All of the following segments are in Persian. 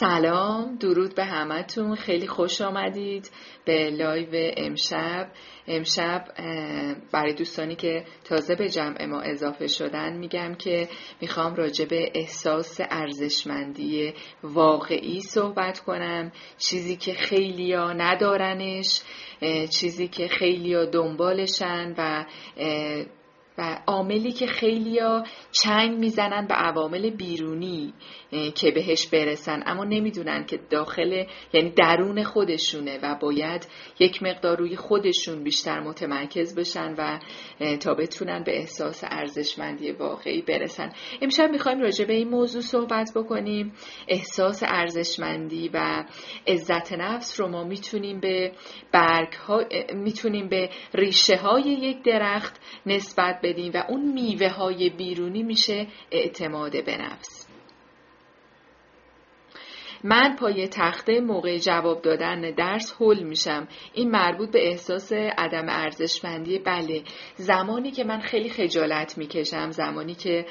سلام درود به همتون. خیلی خوش آمدید به لایو امشب. امشب برای دوستانی که تازه به جمع ما اضافه شدن میگم که می‌خوام راجع به احساس ارزشمندی واقعی صحبت کنم. چیزی که خیلیا ندارنش چیزی که خیلیا دنبالشن و و عاملی که خیلیا چنگ می‌زنن به عوامل بیرونی که بهش برسن. اما نمی‌دونن که داخل یعنی درون خودشونه و باید یک مقدار روی خودشون بیشتر متمرکز بشن و تا بتونن به احساس ارزشمندی واقعی برسن. امشب می‌خوایم راجع به این موضوع صحبت بکنیم. احساس ارزشمندی و عزت نفس رو ما می‌تونیم به برگ ها می‌تونیم به ریشه های یک درخت نسبت بدیم و اون میوه های بیرونی میشه اعتماد به نفس. من پای تخته موقع جواب دادن درس حل میشم. این مربوط به احساس عدم ارزشمندی. بله زمانی که من خیلی خجالت می‌کشم زمانی که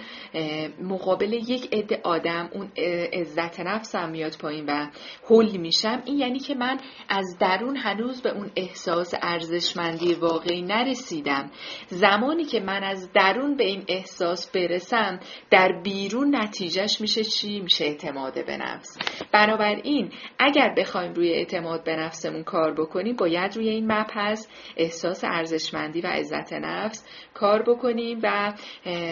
مقابل یک عده آدم اون عزت نفسم میاد پایین و حل میشم این یعنی که من از درون هنوز به اون احساس ارزشمندی واقعی نرسیدم. زمانی که من از درون به این احساس برسم در بیرون نتیجهش میشه چی؟ میشه اعتماد به نفس. بنابراین اگر بخوایم روی اعتماد به نفسمون کار بکنیم باید روی این مبحث احساس ارزشمندی و عزت نفس کار بکنیم و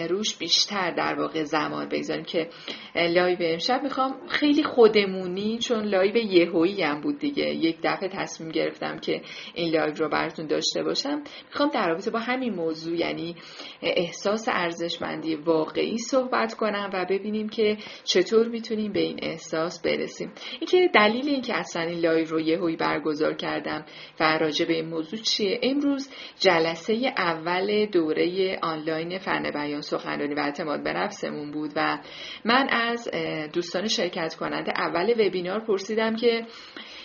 روش بیشتر در واقع زمان بگذاریم که live امشب می‌خوام خیلی خودمونی چون live یهویی هم بود دیگه. یک دفعه تصمیم گرفتم که این live رو براتون داشته باشم. می‌خوام در رابطه با همین موضوع یعنی احساس ارزشمندی واقعی صحبت کنم و ببینیم که چطور می‌تونیم به این احساس برسیم. اینکه دلیل اینکه اصلا این live رو یهویی برگزار کردم و راجع به این موضوع چیه؟ امروز جلسه اول دوره آنلاین فن بیان سخنرانی و اعتماد به نفسمون بود و من از دوستان شرکت کننده اول وبینار پرسیدم که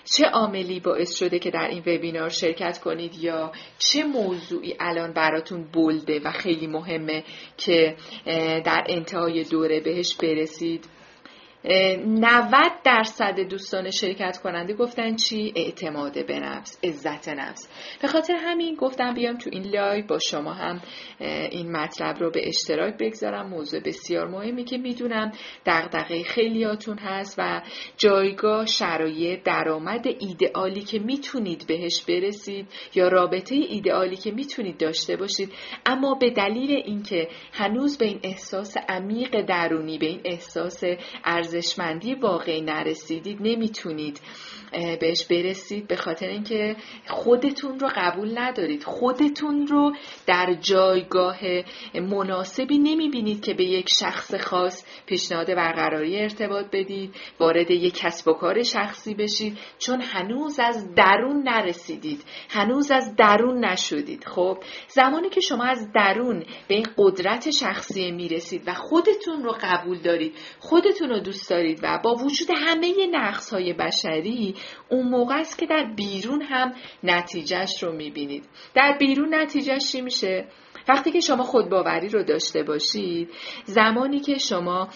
چه عاملی باعث شده که در این وبینار شرکت کنید یا چه موضوعی الان براتون bold ه و خیلی مهمه که در انتهای دوره بهش برسید؟ 90 درصد دوستان شرکت کننده گفتن چی؟ اعتماد به نفس عزت نفس. به خاطر همین گفتم بیام تو این live با شما هم این مطلب رو به اشتراک بگذارم. موضوع بسیار مهمی که می‌دونم دغدغه خیلیاتون هست و جایگاه شرایط درآمد ایدئالی که می‌تونید بهش برسید یا رابطه ایدئالی که می‌تونید داشته باشید. اما به دلیل اینکه هنوز به این احساس عمیق درونی به این احساس ارز ارزشمندی واقعی نرسیدید نمی‌تونید بهش برسید به خاطر اینکه خودتون رو قبول ندارید. خودتون رو در جایگاه مناسبی نمی‌بینید که به یک شخص خاص پیشنهاد برقراری ارتباط بدید وارد یک کسب و کار شخصی بشید. چون هنوز از درون نرسیدید. هنوز از درون نشدید. خب زمانی که شما از درون به این قدرت شخصی می‌رسید و خودتون رو قبول دارید خودتون رو دوست دارید و با وجود همه نقص های بشری اون موقع است که در بیرون هم نتیجهش رو می‌بینید. در بیرون نتیجهش چی میشه؟ وقتی که شما خودباوری رو داشته باشید زمانی که شما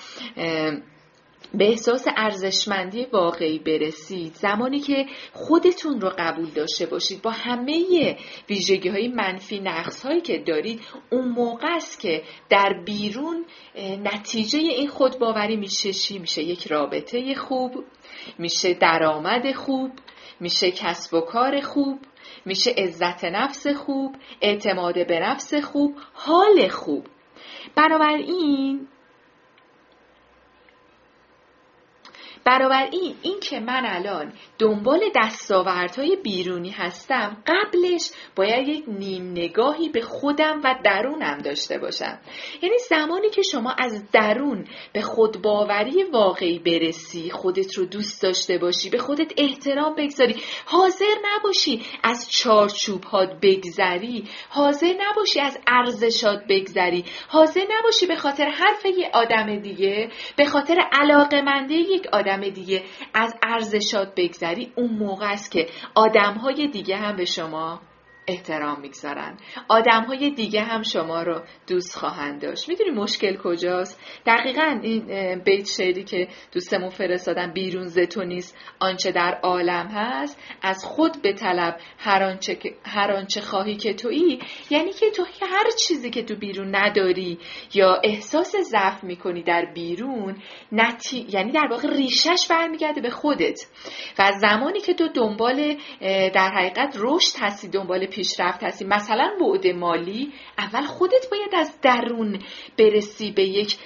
به احساس ارزشمندی واقعی برسید. زمانی که خودتون رو قبول داشته باشید با همه ویژگی های منفی نقص هایی که دارید اون موقع است که در بیرون نتیجه این خودباوری میشه چی؟ میشه یک رابطه خوب میشه درآمد خوب میشه کسب و کار خوب میشه عزت نفس خوب اعتماد به نفس خوب حال خوب. بنابراین بنابراین این که من الان دنبال دستاوردهای بیرونی هستم قبلش باید یک نیم نگاهی به خودم و درونم داشته باشم. یعنی زمانی که شما از درون به خودباوری واقعی برسی خودت رو دوست داشته باشی به خودت احترام بگذاری حاضر نباشی از چارچوب هات بگذری حاضر نباشی از ارزشات بگذری حاضر نباشی به خاطر حرف یه آدم دیگه به خاطر علاقمندی یک آدم دیگه از ارزشات بگذری اون موقع است که آدم های دیگه هم به شما احترام می‌گذارن. آدم های دیگه هم شما رو دوست خواهند داشت. می‌دونی مشکل کجاست؟ دقیقا این بیت شعری که دوستمون فرستادن بیرون زتو نیست آنچه در عالم هست از خود به طلب هر آنچه, هر آنچه خواهی که تویی. یعنی که تو هر چیزی که تو بیرون نداری یا احساس ضعف می‌کنی در بیرون نتی... یعنی در واقع ریشش برمیگرده به خودت. و زمانی که تو دنبال در حقیقت رشد هستی دنبال پیشرفت هستی. مثلا بعد مالی اول خودت باید از درون برسی به یک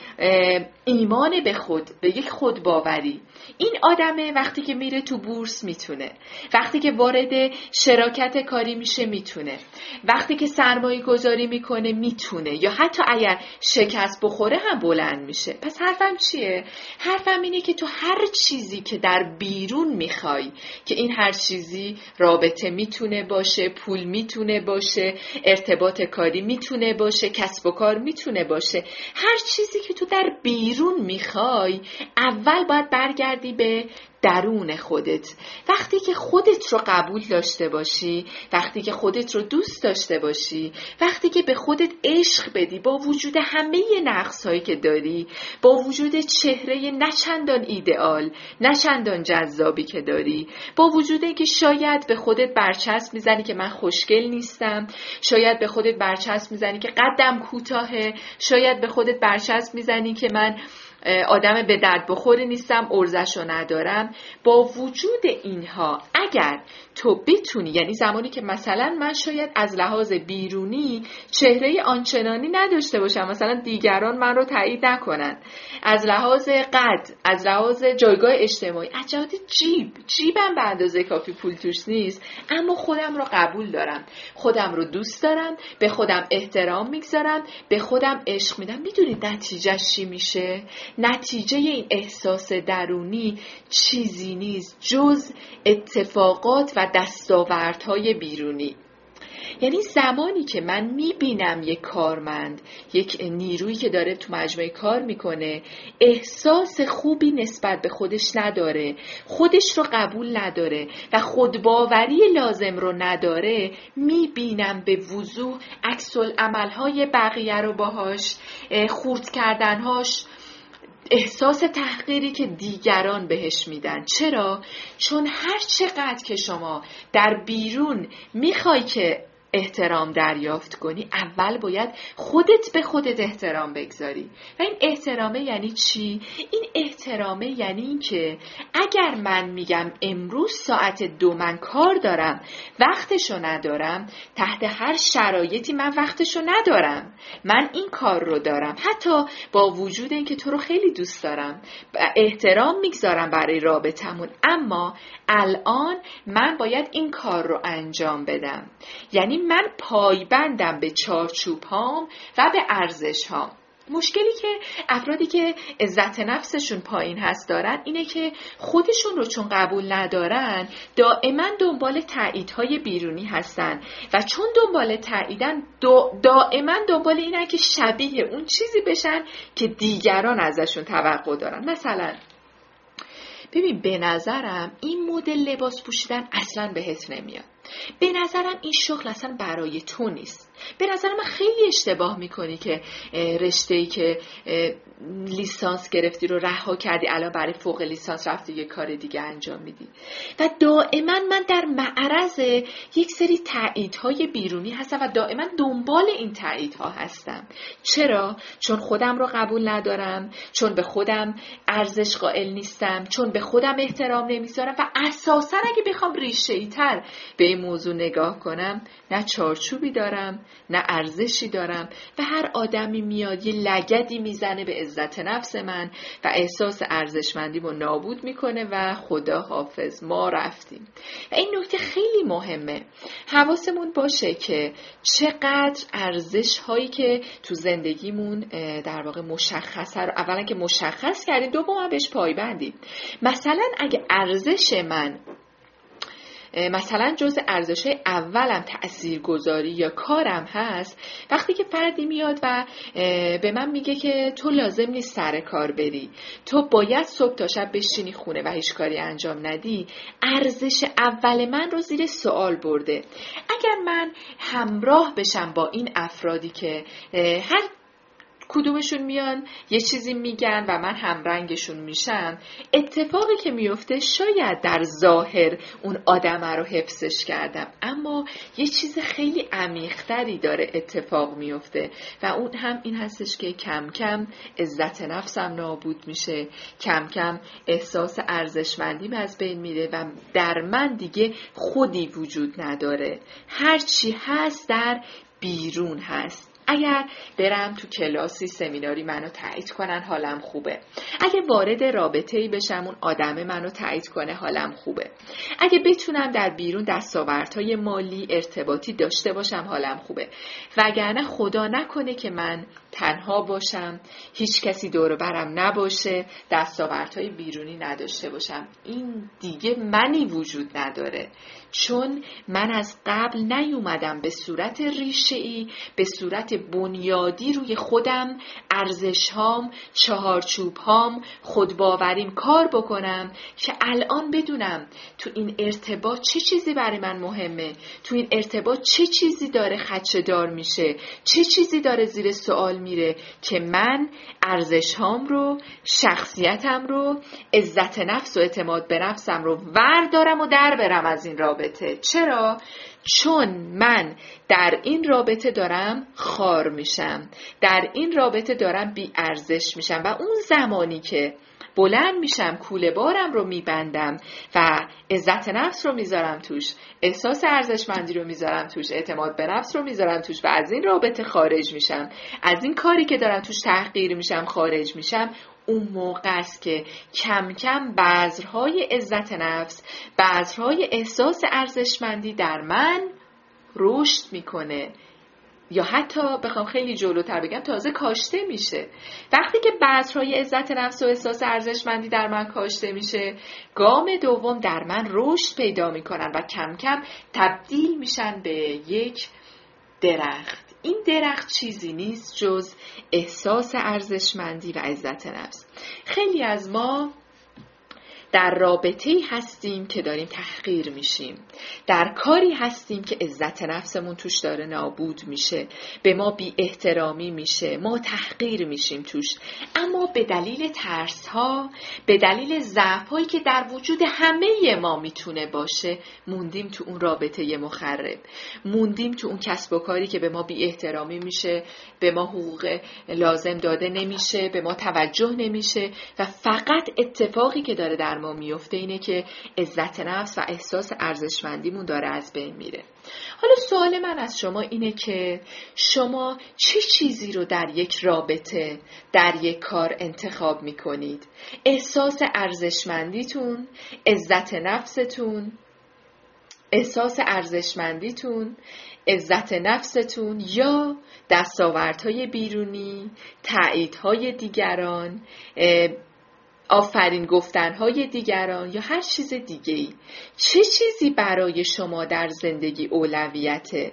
ایمان به خود به یک خود باوری این آدمه وقتی که میره تو بورس می‌تونه. وقتی که وارد شراکت کاری میشه می‌تونه. وقتی که سرمایه گذاری می‌کنه می‌تونه. یا حتی اگر شکست بخوره هم بلند میشه. پس حرفم چیه؟ حرفم اینه که تو هر چیزی که در بیرون می‌خوای که این هر چیزی رابطه می‌تونه باشه پول می‌تونه باشه ارتباط کاری می‌تونه باشه کسب و کار می‌تونه باشه. هر چیزی که تو در بیرون می‌خوای اول باید برگردی به درون خودت. وقتی که خودت رو قبول داشته باشی وقتی که خودت رو دوست داشته باشی وقتی که به خودت عشق بدی با وجود همه نقص هایی که داری با وجود چهره نچندان ایدئال نچندان جذابی که داری با وجود اینکه شاید به خودت برچسب می‌زنی که من خوشگل نیستم شاید به خودت برچسب می‌زنی که قدم کوتاهه شاید به خودت برچسب می‌زنی که من آدم به درد بخوری نیستم ارزش رو ندارم. با وجود اینها اگر تو بتونی. یعنی زمانی که مثلا من شاید از لحاظ بیرونی چهره آنچنانی نداشته باشم مثلا دیگران من رو تایید نکنن. از لحاظ قد از لحاظ جایگاه اجتماعی از جیب. جیبم به اندازه کافی پول توش نیست اما خودم رو قبول دارم. خودم رو دوست دارم به خودم احترام می‌گذارم به خودم عشق میدم. می‌دونید نتیجه چی میشه؟ نتیجه این احساس درونی چیزی نیست جز اتفاقات و دستاوردهای بیرونی. یعنی زمانی که من می‌بینم یک کارمند یک نیرویی که داره تو مجموعه کار می‌کنه احساس خوبی نسبت به خودش نداره خودش رو قبول نداره و خودباوری لازم رو نداره می‌بینم به وضوح عکس عملهای بقیه رو باهاش خورد کردنهاش احساس تحقیری که دیگران بهش میدن چرا؟ چون هر چقدر که شما در بیرون می‌خوای که احترام دریافت کنی اول باید خودت به خودت احترام بگذاری. و این احترامه یعنی چی؟ این احترامه یعنی اینکه اگر من میگم امروز ساعت دو من کار دارم وقتشو ندارم تحت هر شرایطی من وقتشو ندارم من این کار رو دارم. حتی با وجود اینکه تو رو خیلی دوست دارم احترام می‌گذارم برای رابطمون اما الان من باید این کار رو انجام بدم. یعنی من پایبندم به چارچوب هام و به ارزش هام مشکلی که افرادی که عزت نفسشون پایین هست دارن اینه که خودشون رو چون قبول ندارن دائما دنبال تاییدهای بیرونی هستن و چون دنبال تاییدن دائما دنبال اینن که شبیه اون چیزی بشن که دیگران ازشون توقع دارن. مثلا ببین به نظرم این مدل لباس پوشیدن اصلا بهت نمیاد. به نظرم این شغل اصلا برای تو نیست. به نظر من خیلی اشتباه می‌کنی که رشته ای که لیسانس گرفتی رو رها کردی الان برای فوق لیسانس رفتی یه کار دیگه انجام میدی. و دائما من در معرض یک سری تاییدهای بیرونی هستم و دائما دنبال این تاییدها هستم. چرا؟ چون خودم رو قبول ندارم چون به خودم ارزش قائل نیستم چون به خودم احترام نمی‌ذارم و اساسا اگه بخوام ریشه تر به این موضوع نگاه کنم نه چارچوبی دارم نه ارزشی دارم و هر آدمی میاد یه لگدی می‌زنه به عزت نفس من و احساس ارزشمندیمو نابود می‌کنه و خدا حافظ ما رفتیم. و این نکته خیلی مهمه. حواسمون باشه که چقدر ارزش هایی که تو زندگیمون در واقع مشخصه رو اولا که مشخص کردیم دوم بهش پایبندیم. مثلا اگه ارزش من مثلا جز ارزش اولم تأثیر گذاری یا کارم هست وقتی که فردی میاد و به من میگه که تو لازم نیست سر کار بری تو باید صبح تا شب بشینی خونه و هیچ کاری انجام ندی ارزش اول من رو زیر سوال برده. اگر من همراه بشم با این افرادی که هر کدومشون میان یه چیزی میگن و من همرنگشون میشم اتفاقی که میفته شاید در ظاهر اون آدمه رو حفظش کردم اما یه چیز خیلی عمیقتری داره اتفاق میفته و اون هم این هستش که کم کم عزت نفسم نابود میشه. کم کم احساس ارزشمندیم از بین میره و در من دیگه خودی وجود نداره. هرچی هست در بیرون هست. اگر برم تو کلاسی سمیناری منو تایید کنن حالم خوبه. اگه وارد رابطه ای بشم اون آدم منو تایید کنه حالم خوبه. اگه بتونم در بیرون دستاوردهای مالی ارتباطی داشته باشم حالم خوبه. وگرنه خدا نکنه که من تنها باشم هیچ کسی دور برم نباشه دستاوردهای بیرونی نداشته باشم. این دیگه منی وجود نداره. چون من از قبل نیومدم به صورت ریشه ای به صورت بنیادی روی خودم ارزش هام چهارچوب هام خودباوریم کار بکنم که الان بدونم تو این ارتباط چه چیزی برای من مهمه تو این ارتباط چه چیزی داره خدشه دار میشه چه چیزی داره زیر سوال میره که من ارزش هام رو شخصیتم رو عزت نفس و اعتماد به نفسم رو وردارم و در برم از این رابطه. چرا؟ چون من در این رابطه دارم خار میشم. در این رابطه دارم بی ارزش میشم. و اون زمانی که بلند میشم کوله بارم رو میبندم و عزت نفس رو می‌ذارم توش احساس ارزشمندی رو می‌ذارم توش اعتماد به نفس رو می‌ذارم توش و از این رابطه خارج میشم. از این کاری که دارم توش تحقیر میشم خارج میشم اون موقع است که کم کم بذرهای عزت نفس بذرهای احساس ارزشمندی در من رشد می‌کنه. یا حتی بخوام خیلی جلوتر بگم تازه کاشته میشه. وقتی که بذرهای عزت نفس و احساس ارزشمندی در من کاشته میشه گام دوم در من رشد پیدا می‌کنن و کم کم تبدیل میشن به یک درخت. این درخت چیزی نیست جز احساس ارزشمندی و عزت نفس. خیلی از ما در رابطه هستیم که داریم تحقیر میشیم. در کاری هستیم که عزت نفسمون توش داره نابود میشه. به ما بی احترامی میشه. ما تحقیر میشیم توش. اما به دلیل ترس ها به دلیل ضعف هایی که در وجود همه ما می‌تونه باشه موندیم تو اون رابطه مخرب. موندیم تو اون کسب و کاری که به ما بی احترامی میشه. به ما حقوق لازم داده نمیشه. به ما توجه نمیشه. و فقط اتفاقی که داره در ما میفته اینه که عزت نفس و احساس ارزشمندیمون داره از بین میره. حالا سوال من از شما اینه که شما چه چیزی رو در یک رابطه در یک کار انتخاب می‌کنید؟ احساس ارزشمندیتون عزت نفستون احساس ارزشمندیتون عزت نفستون یا دستاوردهای بیرونی تاییدهای دیگران آفرین گفتنهای دیگران یا هر چیز دیگه ای چه چیزی برای شما در زندگی اولویته؟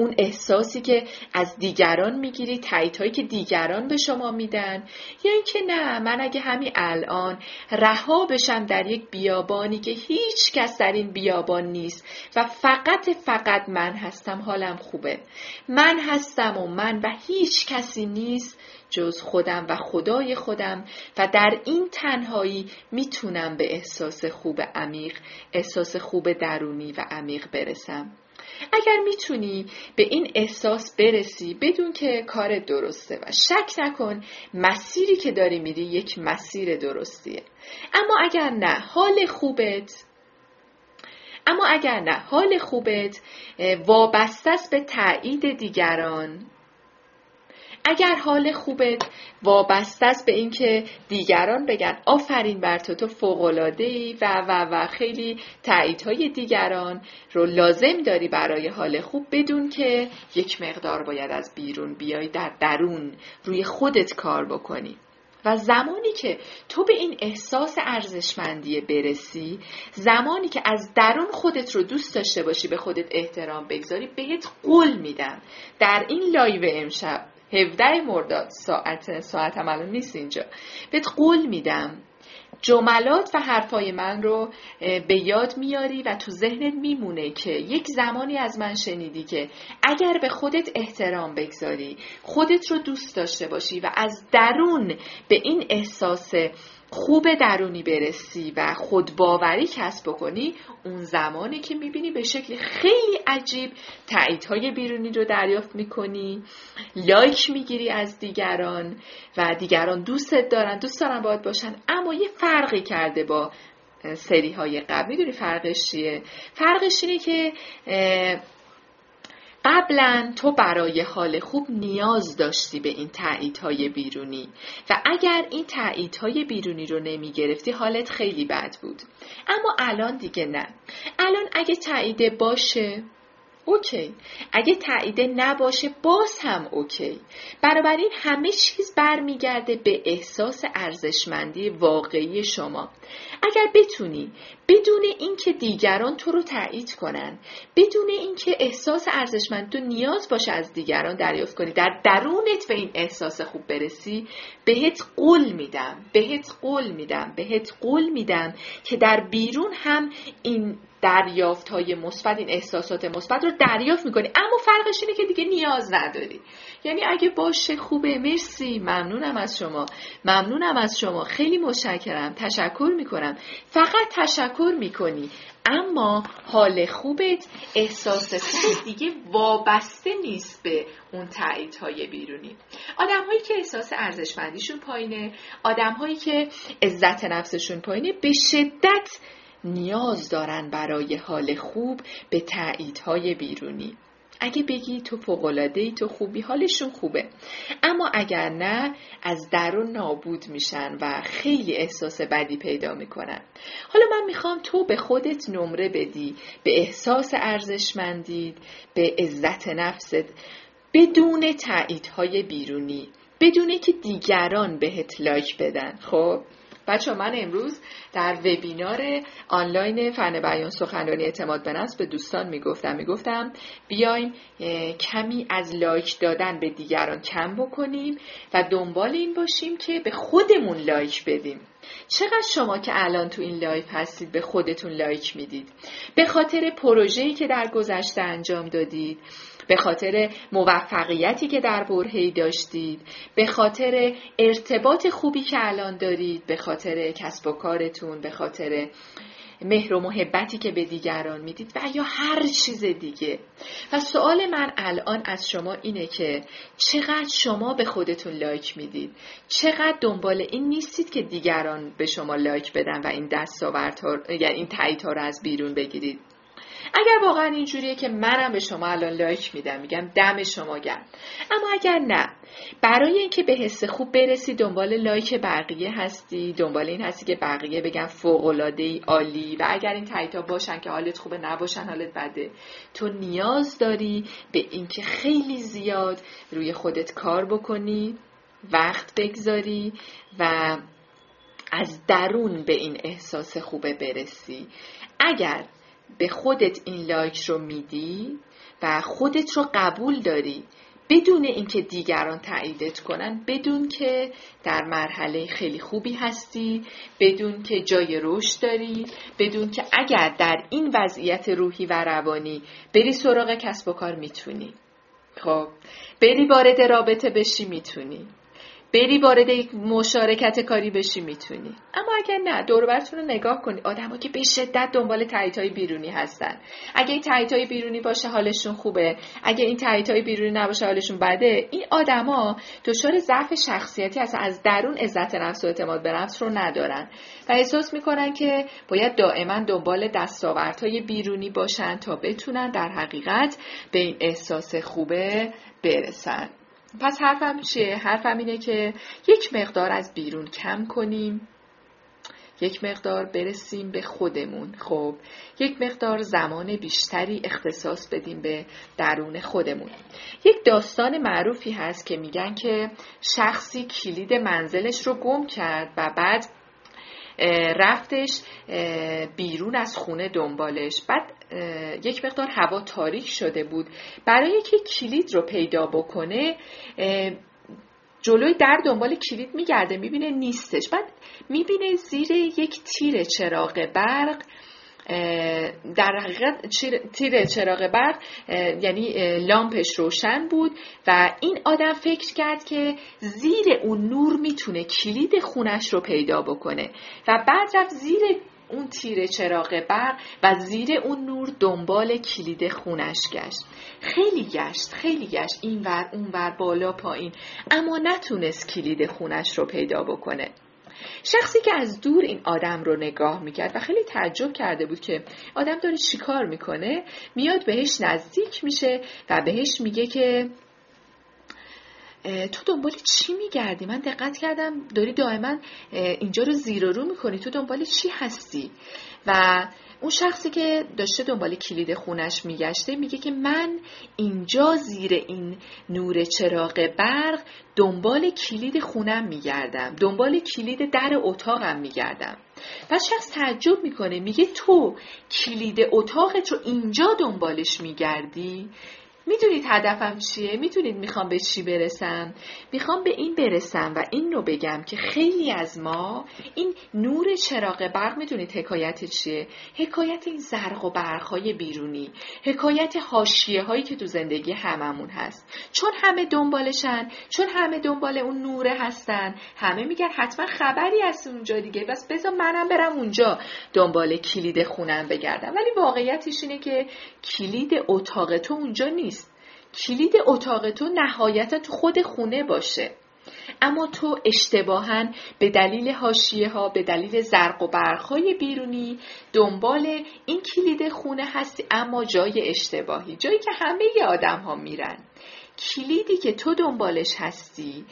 اون احساسی که از دیگران می‌گیری تاییدهایی که دیگران به شما میدن. یا اینکه نه من اگه همین الان رها بشم در یک بیابانی که هیچ کس در این بیابان نیست و فقط فقط من هستم حالم خوبه. من هستم و من و هیچ کسی نیست جز خودم و خدای خودم و در این تنهایی می‌تونم به احساس خوب عمیق احساس خوب درونی و عمیق برسم. اگر می‌تونی به این احساس برسی بدون که کار درسته و شک نکن مسیری که داری میری یک مسیر درستیه. اما اگر نه حال خوبت اما اگر نه حال خوبت وابسته است به تایید دیگران. اگر حال خوبت وابسته است به اینکه دیگران بگن آفرین بر تو تو فوقالعاده ای و و و خیلی تاییدهای دیگران رو لازم داری برای حال خوب. بدون که یک مقدار باید از بیرون بیای در درون روی خودت کار بکنی. و زمانی که تو به این احساس ارزشمندی برسی زمانی که از درون خودت رو دوست داشته باشی به خودت احترام بگذاری بهت قول میدم. در این live امشب 17 مرداد ساعت ساعت الان نیست اینجا. بهت قول میدم. جملات و حرفای من رو به یاد میاری و تو ذهنت میمونه که یک زمانی از من شنیدی که اگر به خودت احترام بگذاری خودت رو دوست داشته باشی و از درون به این احساس خوب درونی برسی و خودباوری کسب بکنی اون زمانی که می‌بینی به شکل خیلی عجیب تاییدهای بیرونی رو دریافت می‌کنی لایک می‌گیری از دیگران و دیگران دوستت دارن دوست دارن باید باشن اما یه فرقی کرده با سری های قبل. می‌دونی فرقش چیه؟ فرقش اینه که قبلا تو برای حال خوب نیاز داشتی به این تاییدهای بیرونی و اگر این تاییدهای بیرونی رو نمی گرفتی حالت خیلی بد بود. اما الان دیگه نه. الان اگه تایید باشه اوکی. اگه تایید نباشه باز هم اوکی. بنابراین همه چیز برمیگرده به احساس ارزشمندی واقعی شما. اگر بتونی بدون اینکه دیگران تو رو تایید کنن بدون اینکه احساس ارزشمند تو نیاز باشه از دیگران دریافت کنی در درونت به این احساس خوب برسی بهت قول میدم بهت قول میدم بهت قول میدم که در بیرون هم این دریافت های مثبت این احساسات مثبت رو دریافت می‌کنی. اما فرقش اینه که دیگه نیاز نداری. یعنی اگه باشه خوبه مرسی ممنونم از شما. ممنونم از شما. خیلی متشکرم. تشکر می‌کنم. فقط تشکر می‌کنی. اما حال خوبت. احساس خوب. دیگه وابسته نیست به اون های بیرونی. آدم هایی که احساس ارزشمندیشون پایینه آدم هایی که عزت نفسشون پایینه به شدت نیاز دارن برای حال خوب به تاییدهای بیرونی. اگه بگی تو فوقلاده تو خوبی حالشون خوبه. اما اگر نه از درون نابود میشن و خیلی احساس بدی پیدا می‌کنن. حالا من می‌خوام تو به خودت نمره بدی به احساس ارزشمندی به عزت نفست بدون تاییدهای بیرونی بدونه که دیگران بهت لایک بدن. خب؟ بچه من امروز در وبینار آنلاین فن بیان سخنرانی اعتماد به نفس به دوستان می‌گفتم. می‌گفتم بیایم کمی از like دادن به دیگران کم بکنیم و دنبال این باشیم که به خودمون like بدیم. چقدر شما که الان تو این live هستید به خودتون like می‌دید؟ به خاطر پروژه‌ای که در گذشته انجام دادید به خاطر موفقیتی که در برهه‌ای داشتید به خاطر ارتباط خوبی که الان دارید به خاطر کسب و کارتون به خاطر مهر و محبتی که به دیگران می‌دید و یا هر چیز دیگه. و سوال من الان از شما اینه که چقدر شما به خودتون like می‌دید؟ چقدر دنبال این نیستید که دیگران به شما like بدن و این دستاوردها یعنی این تاییدها رو از بیرون بگیرید؟ اگر واقعا اینجوریه که منم به شما الان like میدم میگم دم شما گرم. اما اگر نه برای اینکه به حس خوب برسی دنبال like بقیه هستی دنبال این هستی که بقیه بگن فوق العاده ای عالی و اگر این تاییدا باشن که حالت خوبه نباشن حالت بده تو نیاز داری به اینکه خیلی زیاد روی خودت کار بکنی وقت بگذاری و از درون به این احساس خوبه برسی. اگر به خودت این لایک رو میدی و خودت رو قبول داری. بدون اینکه دیگران تاییدت کنن بدون که در مرحله خیلی خوبی هستی بدون که جای رشد داری بدون که اگر در این وضعیت روحی و روانی بری سراغ کسب و کار می‌تونی. خب بری وارد رابطه بشی می‌تونی. بری وارد یک مشارکت کاری بشی می‌تونی. اما اگر نه دور رو نگاه کنی. آدما که به شدت دنبال های بیرونی هستن. اگه این های بیرونی باشه حالشون خوبه. اگه این های بیرونی نباشه حالشون بده. این آدما دچار ضعف شخصیتی هستن. از درون عزت نفس و اعتماد به نفس رو ندارن. و احساس می‌کنن که باید دائما دنبال دستاوردهای بیرونی باشن تا بتونن در حقیقت به این احساس خوبه برسن. پس حرفم چیه؟ حرفم اینه که یک مقدار از بیرون کم کنیم. یک مقدار برسیم به خودمون. خب یک مقدار زمان بیشتری اختصاص بدیم به درون خودمون. یک داستان معروفی هست که میگن که شخصی کلید منزلش رو گم کرد و بعد رفتش بیرون از خونه دنبالش. بعد یک مقدار هوا تاریک شده بود. برای که کلید رو پیدا بکنه جلوی در دنبال کلید میگرده می‌بینه نیستش. بعد می‌بینه زیر یک تیر چراغ برق در حقیقت تیر چراغ برق یعنی لامپش روشن بود و این آدم فکر کرد که زیر اون نور می‌تونه کلید خونش رو پیدا بکنه. و بعد رفت زیر اون تیر چراغ برق و زیر اون نور دنبال کلید خونش گشت. خیلی گشت خیلی گشت. این ور اون ور بالا پایین. اما نتونست کلید خونش رو پیدا بکنه. شخصی که از دور این آدم رو نگاه می‌کرد و خیلی تعجب کرده بود که آدم داره چیکار می‌کنه میاد بهش نزدیک میشه و بهش میگه که تو دنبال چی میگردی؟ من دقت کردم داری دائما اینجا رو زیر و رو می‌کنی. تو دنبال چی هستی؟ و اون شخصی که داشته دنبال کلید خونش میگشته میگه که من اینجا زیر این نور چراغ برق دنبال کلید خونم میگردم. دنبال کلید در اتاقم میگردم. و شخص تعجب می‌کنه. میگه تو کلید اتاقت رو اینجا دنبالش میگردی؟ می‌دونید هدفم چیه؟ می‌دونید می‌خوام به چی برسم. می‌خوام به این برسم و این رو بگم که خیلی از ما این نور چراغ برق می‌دونید حکایت چیه؟ حکایت این زرق و برقهای بیرونی حکایت حاشیه هایی که تو زندگی هممون هست. چون همه دنبالشن چون همه دنبال اون نوره هستن همه میگن حتما خبری هست اونجا دیگه. بس بذار منم برم اونجا دنبال کلید خونم بگردم. ولی واقعیتش اینه که کلید اتاق تو اونجا نیست. کلید اتاق تو نهایتا تو خود خونه باشه. اما تو اشتباها به دلیل هاشیه ها به دلیل زرق و برقهای بیرونی دنبال این کلید خونه هستی اما جای اشتباهی جایی که همه آدم ها میرن. کلیدی که تو دنبالش هستی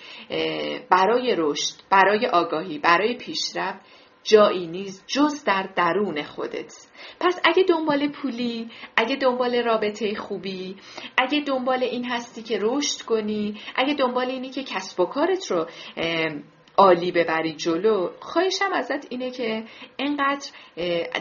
برای رشد برای آگاهی برای پیشرفت جایی نیست جز در درون خودت. پس اگه دنبال پولی اگه دنبال رابطه خوبی اگه دنبال این هستی که رشد کنی اگه دنبال اینی که کسب و کارت رو عالی ببری جلو خواهشم ازت اینه که اینقدر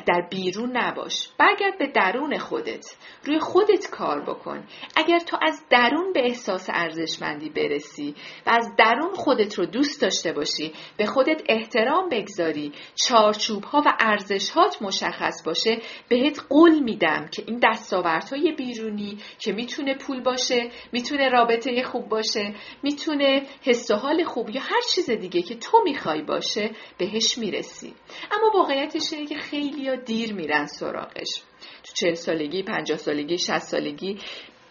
در بیرون نباش. برگرد به درون خودت. روی خودت کار بکن. اگر تو از درون به احساس ارزشمندی برسی و از درون خودت رو دوست داشته باشی به خودت احترام بگذاری چارچوب ها و ارزش هات مشخص باشه بهت قول میدم که این دستاوردهای بیرونی که می‌تونه پول باشه می‌تونه رابطه خوب باشه می‌تونه حس و حال خوب یا هر چیز دیگه که تو می‌خوای باشه بهش می‌رسی. اما واقعیتش اینه که خیلی ها دیر میرن سراغش. تو چهل سالگی پنجاه سالگی شست سالگی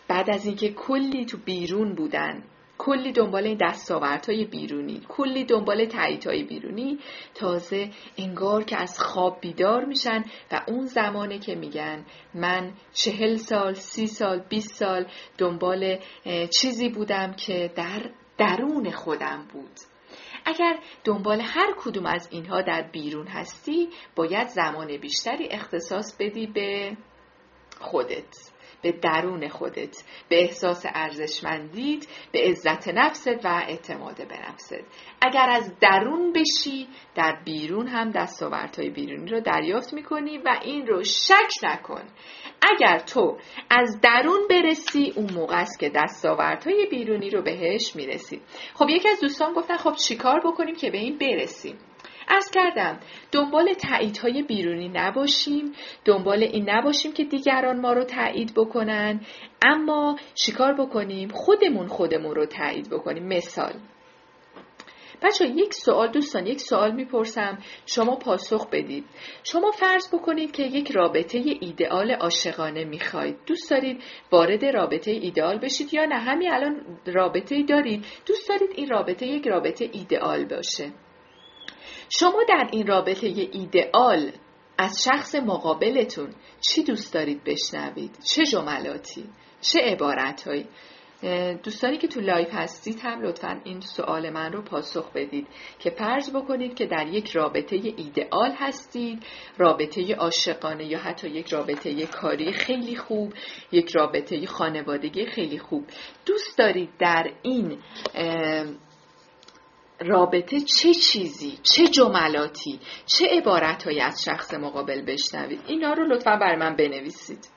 بعد از اینکه کلی تو بیرون بودن کلی دنبال این دستاوردهای بیرونی کلی دنبال تاییدهای بیرونی تازه انگار که از خواب بیدار میشن و اون زمانه که میگن من چهل سال سی سال 20 سال دنبال چیزی بودم که در درون خودم بود. اگر دنبال هر کدوم از اینها در بیرون هستی باید زمان بیشتری اختصاص بدی به خودت. به درون خودت به احساس ارزشمندیت به عزت نفست و اعتماد به نفست. اگر از درون بشی در بیرون هم دستاوردهای بیرونی رو دریافت می‌کنی و این رو شک نکن. اگر تو از درون برسی اون موقع است که دستاوردهای بیرونی رو بهش می‌رسی. خب یکی از دوستان گفتن خب چیکار بکنیم که به این برسیم؟ از کردم دنبال های بیرونی نباشیم. دنبال این نباشیم که دیگران ما رو تایید بکنن. اما شکار بکنیم؟ خودمون خودمون رو تایید بکنیم. مثال. بچه یک سوال دوستان یک سوال می‌پرسم. شما پاسخ بدید. شما فرض بکنید که یک رابطه ایدئال عاشقانه می‌خواید. دوست دارید وارد رابطه ایدئال بشید یا نه؟ همین الان رابطه دارید. دوست دارید این رابطه یک رابطه ایدئال باشه. شما در این رابطه ایدئال از شخص مقابلتون چی دوست دارید بشنوید؟ چه جملاتی؟ چه عبارتهایی؟ دوستانی که تو live هستید هم لطفا این سوال من رو پاسخ بدید که فرض بکنید که در یک رابطه ایدئال هستید رابطه عاشقانه یا حتی یک رابطه کاری خیلی خوب یک رابطه خانوادگی خیلی خوب دوست دارید در این رابطه چه چیزی چه جملاتی چه عبارتهایی از شخص مقابل بشنوید؟ اینا رو لطفا بر من بنویسید.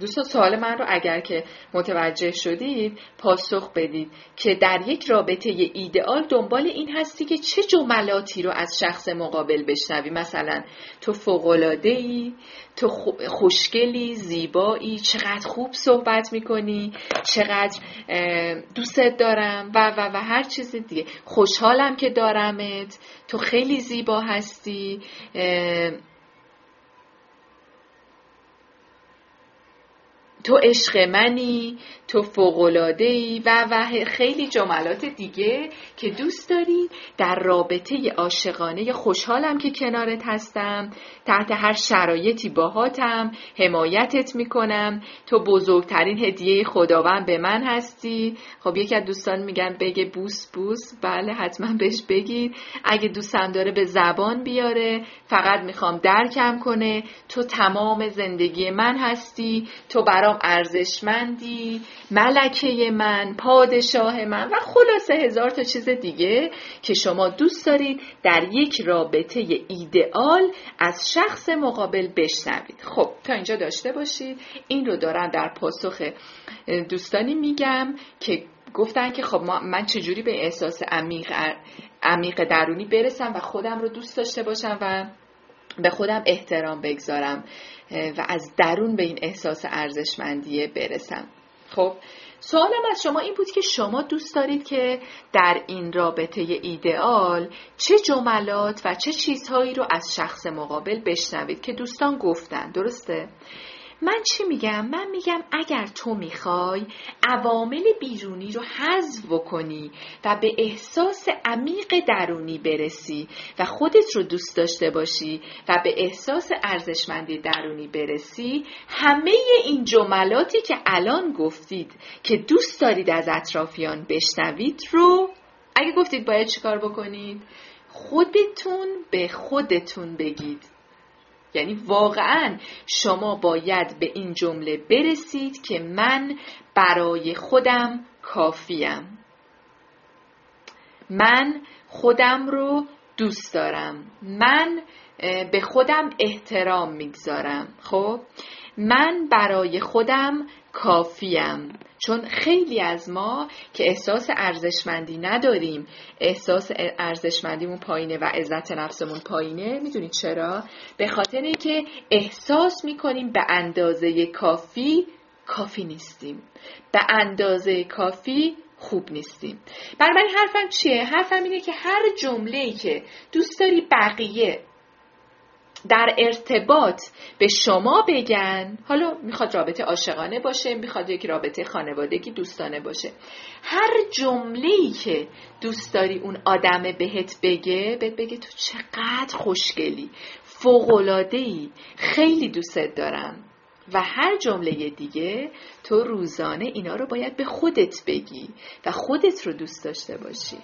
دوستان سوال من رو اگر که متوجه شدید پاسخ بدید که در یک رابطه ایدئال دنبال این هستی که چه جملاتی رو از شخص مقابل بشنوی. مثلا تو فوقلاده ای تو خوشگلی زیبایی چقدر خوب صحبت می‌کنی چقدر دوستت دارم و و و هر چیز دیگه. خوشحالم که دارمت. تو خیلی زیبا هستی. تو عشق منی تو فوقلاده ای و و خیلی جملات دیگه که دوست داری. در رابطه عاشقانه خوشحالم که کنارت هستم. تحت هر شرایطی باهاتم. حمایتت می‌کنم. تو بزرگترین هدیه خداوند به من هستی. خب یکی از دوستان میگن بگه بوس بوس. بله حتما بهش بگید. اگه دوستم داره به زبان بیاره فقط می‌خوام درکم کنه. تو تمام زندگی من هستی. تو برام ارزشمندی ملکه من پادشاه من و خلاصه هزار تا چیز دیگه که شما دوست دارید در یک رابطه ایدئال از شخص مقابل بشنوید. خب تا اینجا داشته باشید. این رو دارم در پاسخ دوستانی میگم که گفتن که خب من چجوری به احساس عمیق عمیق درونی برسم و خودم رو دوست داشته باشم و به خودم احترام بگذارم و از درون به این احساس ارزشمندیه برسم خب سوالم از شما این بود که شما دوست دارید که در این رابطه ایدئال چه جملات و چه چیزهایی رو از شخص مقابل بشنوید که دوستان گفتن درسته؟ من چی میگم؟ من میگم اگر تو می‌خوای عوامل بیرونی رو حذف کنی و به احساس عمیق درونی برسی و خودت رو دوست داشته باشی و به احساس ارزشمندی درونی برسی همه این جملاتی که الان گفتید که دوست دارید از اطرافیان بشنوید رو اگه گفتید باید چیکار بکنید خودتون به خودتون بگید یعنی واقعا شما باید به این جمله برسید که من برای خودم کافیم. من خودم رو دوست دارم. من به خودم احترام می‌گذارم. خب؟ من برای خودم کافیم. چون خیلی از ما که احساس ارزشمندی نداریم. احساس ارزشمندیمون پایینه و عزت نفسمون پایینه. می‌دونید چرا؟ به خاطر اینکه احساس می‌کنیم به اندازه کافی کافی نیستیم. به اندازه کافی خوب نیستیم. بنابراین حرفم چیه؟ حرفم اینه که هر جمله که دوست داری بقیه در ارتباط به شما بگن. حالا می‌خواد رابطه عاشقانه باشه می‌خواد یک رابطه خانوادگی دوستانه باشه. هر جمله که دوست داری اون آدم بهت بگه بهت بگه تو چقدر خوشگلی فوقلاده ای خیلی دوستت دارم. و هر جمله دیگه تو روزانه اینا رو باید به خودت بگی و خودت رو دوست داشته باشی.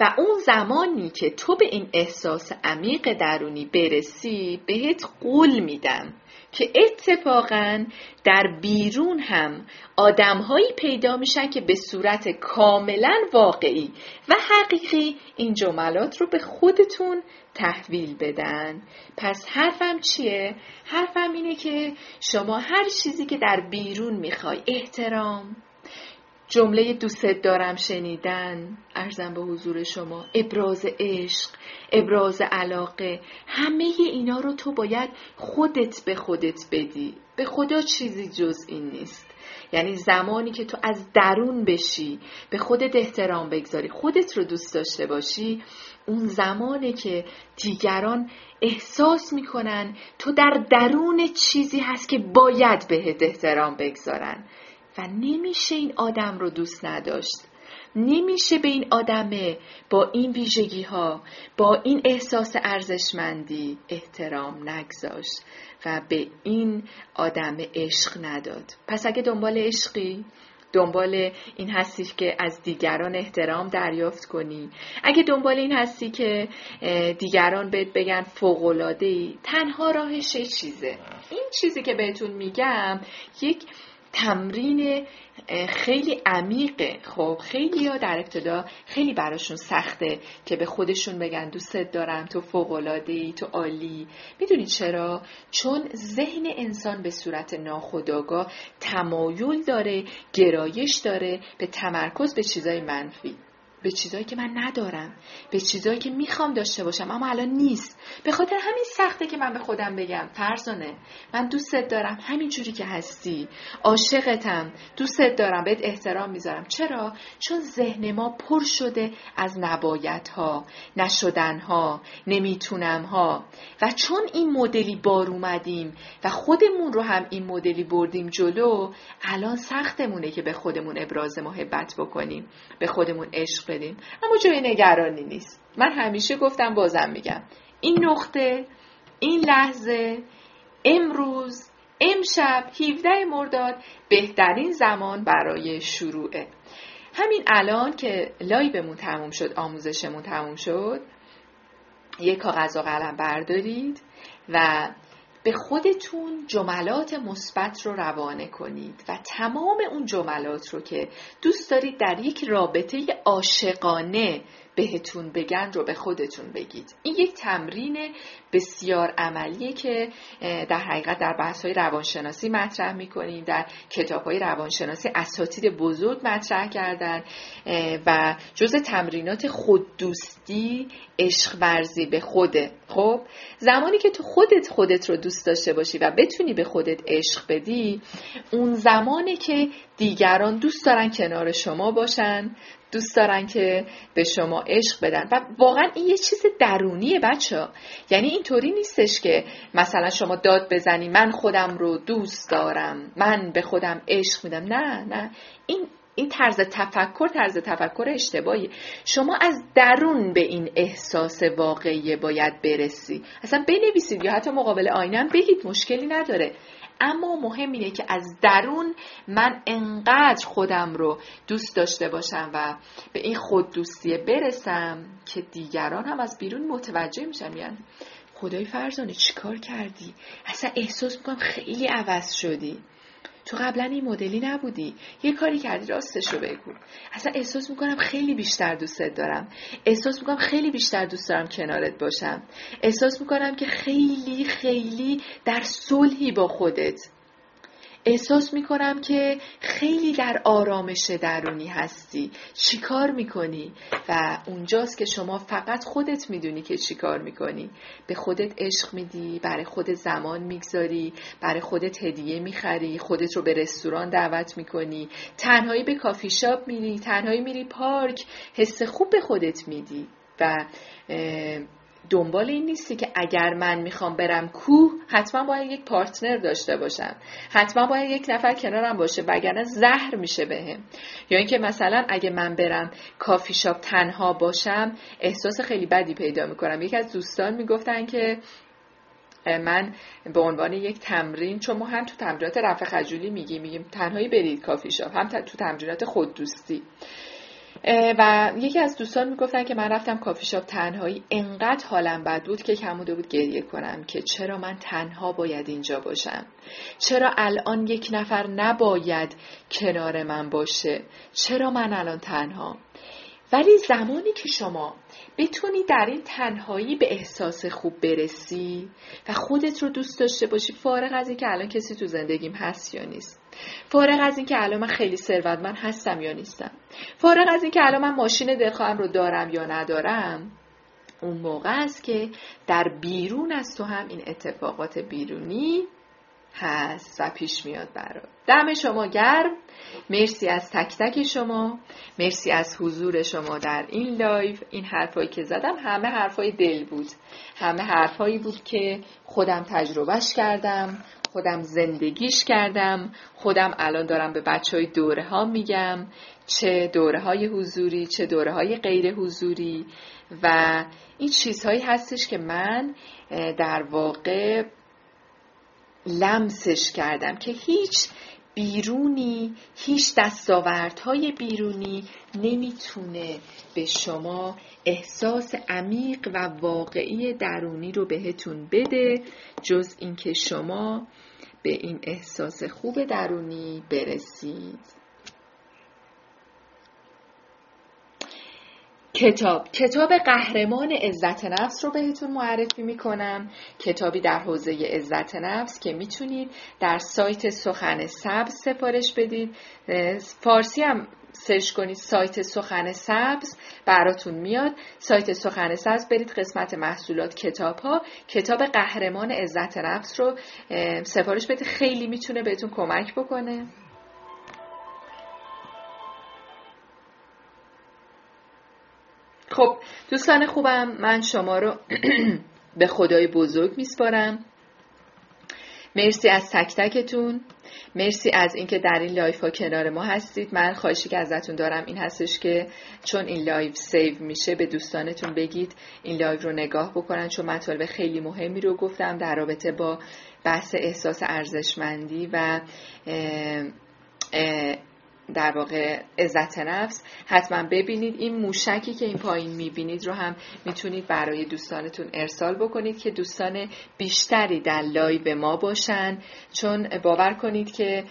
و اون زمانی که تو به این احساس عمیق درونی برسی بهت قول میدم که اتفاقا در بیرون هم آدمهایی پیدا میشن که به صورت کاملا واقعی و حقیقی این جملات رو به خودتون تحویل بدن پس حرفم چیه؟ حرفم اینه که شما هر چیزی که در بیرون می‌خوای احترام جمله دوستت دارم شنیدن. ارزم به حضور شما. ابراز عشق ابراز علاقه همه اینا رو تو باید خودت به خودت بدی. به خدا چیزی جز این نیست. یعنی زمانی که تو از درون بشی به خودت احترام بگذاری خودت رو دوست داشته باشی اون زمانه که دیگران احساس می‌کنن تو در درون چیزی هست که باید بهت احترام بگذارن. و نمیشه این آدم رو دوست نداشت. نمیشه به این آدمه با این ویژگی ها با این احساس ارزشمندی احترام نگذاشت و به این آدم عشق نداد. پس اگه دنبال عشقی دنبال این هستی که از دیگران احترام دریافت کنی. اگه دنبال این هستی که دیگران بهت بگن فوقلاده ای تنها راهش چیزه. این چیزی که بهتون میگم یک تمرین خیلی عمیقه. خب خیلی ها در ابتدا خیلی براشون سخته که به خودشون بگن دوستت دارم تو فوقلاده ای تو عالی. می‌دونی چرا؟ چون ذهن انسان به صورت ناخودآگاه تمایل داره گرایش داره به تمرکز به چیزای منفی. به چیزایی که من ندارم به چیزایی که می‌خوام داشته باشم اما الان نیست. به خاطر همین سخته که من به خودم بگم فرزانه من دوستت دارم همین جوری که هستی. عاشقتم دوستت دارم بهت احترام می‌ذارم. چرا؟ چون ذهن ما پر شده از نبایت ها نشدن ها نمی‌تونم ها و چون این مدلی بار اومدیم و خودمون رو هم این مدلی بردیم جلو الان سختمونه که به خودمون ابراز محبت بکنیم به خودمون عشق بدیم اما جای نگرانی نیست. من همیشه گفتم بازم میگم. این نقطه این لحظه امروز امشب 17 مرداد بهترین زمان برای شروعه. همین الان که لایبمون تموم شد آموزشمون تموم شد یک کاغذ و قلم بردارید و به خودتون جملات مثبت رو روانه کنید و تمام اون جملات رو که دوست دارید در یک رابطه عاشقانه بهتون بگن رو به خودتون بگید. این یک تمرین بسیار عملیه که در حقیقت در بحث های روانشناسی مطرح می‌کنیم در کتاب های روانشناسی اساتید بزرگ مطرح کردن و جز تمرینات خوددوستی عشق ورزی به خوده خب زمانی که تو خودت خودت رو دوست داشته باشی و بتونی به خودت عشق بدی اون زمانی که دیگران دوست دارن کنار شما باشن دوست دارن که به شما عشق بدن. و واقعا این یه چیز درونیه بچه. یعنی اینطوری نیستش که مثلا شما داد بزنی من خودم رو دوست دارم من به خودم عشق میدم. نه نه. این این طرز تفکر طرز تفکر اشتباهی. شما از درون به این احساس واقعی باید برسی. اصلا بنویسید یا حتی مقابل آینه هم بگید مشکلی نداره. اما مهم اینه که از درون من انقدر خودم رو دوست داشته باشم و به این خود دوستیه برسم که دیگران هم از بیرون متوجه میشن یعنی خدای فرزانه چیکار کردی؟ اصلا احساس می‌کنم خیلی عوض شدی. تو قبلا این مدلی نبودی. یه کاری کردی راستش رو بگو. اصلا احساس می‌کنم خیلی بیشتر دوستت دارم. احساس می‌کنم خیلی بیشتر دوست دارم کنارت باشم. احساس می‌کنم که خیلی خیلی در صلحی با خودت. احساس می‌کنم که خیلی در آرامش درونی هستی. چیکار می‌کنی؟ و اونجاست که شما فقط خودت می‌دونی که چیکار می‌کنی. به خودت عشق میدی برای خودت زمان می‌گذاری برای خودت هدیه می‌خری خودت رو به رستوران دعوت می‌کنی. تنهایی به کافی شاپ میری تنهایی میری پارک حس خوب به خودت میدی. و دنبال این نیستی که اگر من می‌خوام برم کوه حتما باید یک پارتنر داشته باشم. حتما باید یک نفر کنارم باشه وگرنه زهر میشه بهم. یا اینکه مثلا اگه من برم کافی شاپ تنها باشم احساس خیلی بدی پیدا می‌کنم. یکی از دوستان می‌گفتن که من به عنوان یک تمرین چون ما هم تو تمرینات رفع خجولی میگیم میگیم تنهایی برید کافی شاپ هم تو تمرینات خوددوستی. و یکی از دوستان می‌گفتن که من رفتم کافی شاپ تنهایی. انقدر حالم بد بود که کموده بود گریه کنم که چرا من تنها باید اینجا باشم؟ چرا الان یک نفر نباید کنار من باشه؟ چرا من الان تنها؟ ولی زمانی که شما بتونی در این تنهایی به احساس خوب برسی و خودت رو دوست داشته باشی فارغ از اینکه الان کسی تو زندگیم هست یا نیست فارغ از اینکه الان من خیلی ثروتمند هستم یا نیستم. فارغ از اینکه الان من ماشین دلخواهم رو دارم یا ندارم اون موقع است که در بیرون از تو هم این اتفاقات بیرونی هست و پیش میاد برات. دم شما گرم. مرسی از تک تک شما. مرسی از حضور شما در این لایو. این حرفایی که زدم همه حرفای دل بود. همه حرفایی بود که خودم تجربهش کردم. خودم زندگیش کردم. خودم الان دارم به بچه های دوره ها میگم. چه دوره های حضوری چه دوره های غیر حضوری. و این چیزهایی هستش که من در واقع لمسش کردم که هیچ بیرونی هیچ دستاوردهای بیرونی نمی‌تونه به شما احساس عمیق و واقعی درونی رو بهتون بده جز اینکه شما به این احساس خوب درونی برسید. کتاب. کتاب قهرمان عزت نفس رو بهتون معرفی می‌کنم. کتابی در حوزه عزت نفس که می‌تونید در سایت سخن سبز سفارش بدید. فارسی هم سرچ کنید سایت سخن سبز براتون میاد. سایت سخن سبز برید قسمت محصولات کتاب ها کتاب قهرمان عزت نفس رو سفارش بدید. خیلی می‌تونه بهتون کمک بکنه. خب دوستان خوبم من شما رو به خدای بزرگ میسپارم. مرسی از تک تکتون. مرسی از اینکه در این live ها کنار ما هستید. من خواهشی که ازتون دارم این هستش که چون این live save میشه به دوستانتون بگید این live رو نگاه بکنن چون مطالب خیلی مهمی رو گفتم در رابطه با بحث احساس ارزشمندی و در واقع عزت نفس حتما ببینید این موشکی که این پایین می‌بینید رو هم می‌تونید برای دوستانتون ارسال بکنید که دوستان بیشتری در live ما باشن. چون باور کنید که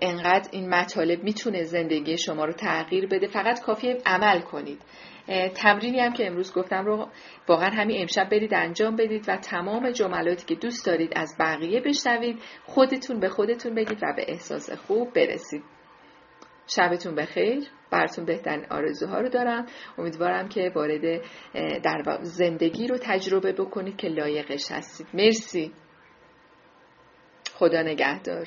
انقدر این مطالب می‌تونه زندگی شما رو تغییر بده. فقط کافیه عمل کنید. تمرینی هم که امروز گفتم رو واقعا همین امشب برید انجام بدید و تمام جملاتی که دوست دارید از بقیه بشنوید خودتون به خودتون بگید و به احساس خوب برسید. شبتون بخیر. براتون بهترین آرزوها رو دارم. امیدوارم که وارد در زندگی رو تجربه بکنید که لایقش هستید. مرسی. خدا نگهدار.